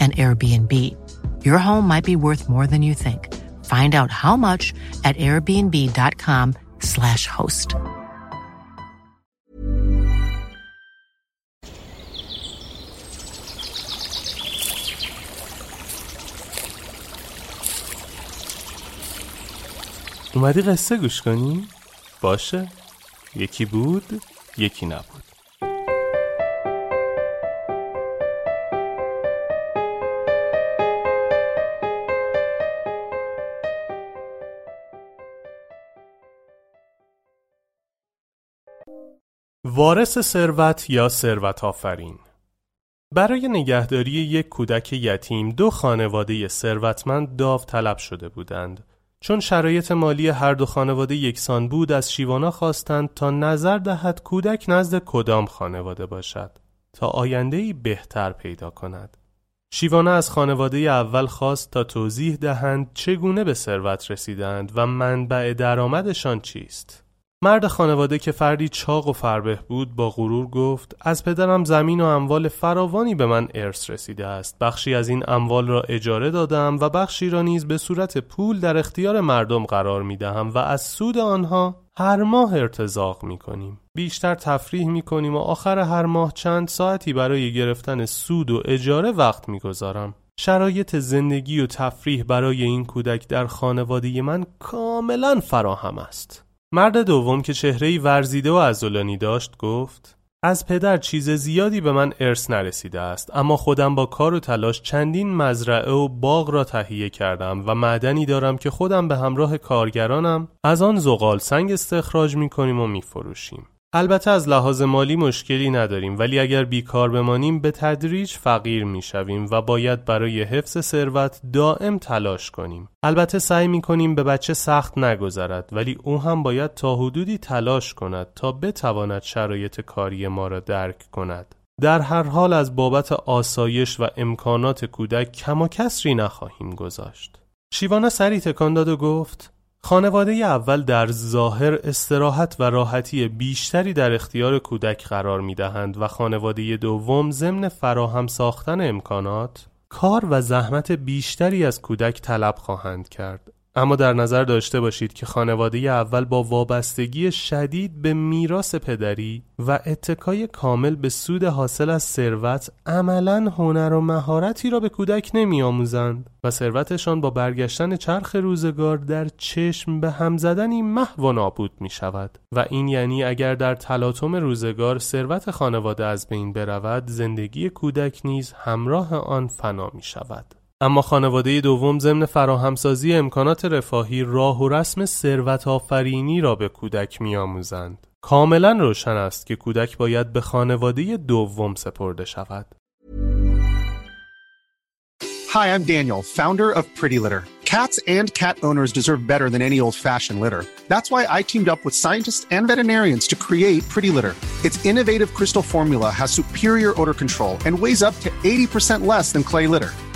an Airbnb. Your home might be worth more than you think. Find out how much at airbnb.com/slash host. اومدی قصه گوش کنی؟ باشه یکی بود یکی نبود وارث ثروت یا ثروت آفرین برای نگهداری یک کودک یتیم دو خانواده ثروتمند داوطلب شده بودند. چون شرایط مالی هر دو خانواده یکسان بود از شیوانا خواستند تا نظر دهد کودک نزد کدام خانواده باشد تا آینده‌ای بهتر پیدا کند. شیوانا از خانواده اول خواست تا توضیح دهند چگونه به ثروت رسیدند و منبع درآمدشان چیست. مرد خانواده که فردی چاق و فربه بود با غرور گفت از پدرم زمین و اموال فراوانی به من ارث رسیده است. بخشی از این اموال را اجاره دادم و بخشی را نیز به صورت پول در اختیار مردم قرار می دهم و از سود آنها هر ماه ارتزاق می کنیم. بیشتر تفریح می کنیم و آخر هر ماه چند ساعتی برای گرفتن سود و اجاره وقت می گذارم. شرایط زندگی و تفریح برای این کودک در خانواده من کاملا فراهم است. مرد دوم که چهرهی ورزیده و عضلانی داشت گفت از پدر چیز زیادی به من ارث نرسیده است اما خودم با کار و تلاش چندین مزرعه و باغ را تهیه کردم و معدنی دارم که خودم به همراه کارگرانم از آن زغال سنگ استخراج می کنیم و می فروشیم. البته از لحاظ مالی مشکلی نداریم ولی اگر بیکار بمانیم به تدریج فقیر می‌شویم و باید برای حفظ ثروت دائم تلاش کنیم. البته سعی می کنیم به بچه سخت نگذرد ولی او هم باید تا حدودی تلاش کند تا بتواند شرایط کاری ما را درک کند. در هر حال از بابت آسایش و امکانات کودک کم و کسری نخواهیم گذاشت. شیوانا سری تکان داد و گفت خانواده اول در ظاهر استراحت و راحتی بیشتری در اختیار کودک قرار می دهند و خانواده دوم ضمن فراهم ساختن امکانات کار و زحمت بیشتری از کودک طلب خواهند کرد. اما در نظر داشته باشید که خانواده اول با وابستگی شدید به میراث پدری و اتکای کامل به سود حاصل از ثروت عملا هنر و مهارتی را به کودک نمی آموزند و ثروتشان با برگشتن چرخ روزگار در چشم به هم زدنی محو و نابود می شود و این یعنی اگر در تلاطم روزگار ثروت خانواده از بین برود زندگی کودک نیز همراه آن فنا می شود اما خانواده دوم ضمن فراهمسازی امکانات رفاهی راه و رسم ثروت آفرینی را به کودک میآموزند. کاملا روشن است که کودک باید به خانواده دوم سپرده شود. Hi, I'm Daniel, founder of Pretty Litter. Cats and cat owners deserve better than any old fashioned litter. That's why I teamed up with scientists and veterinarians to create Pretty Litter. Its innovative crystal formula has superior odor control and weighs up to 80% less than clay litter.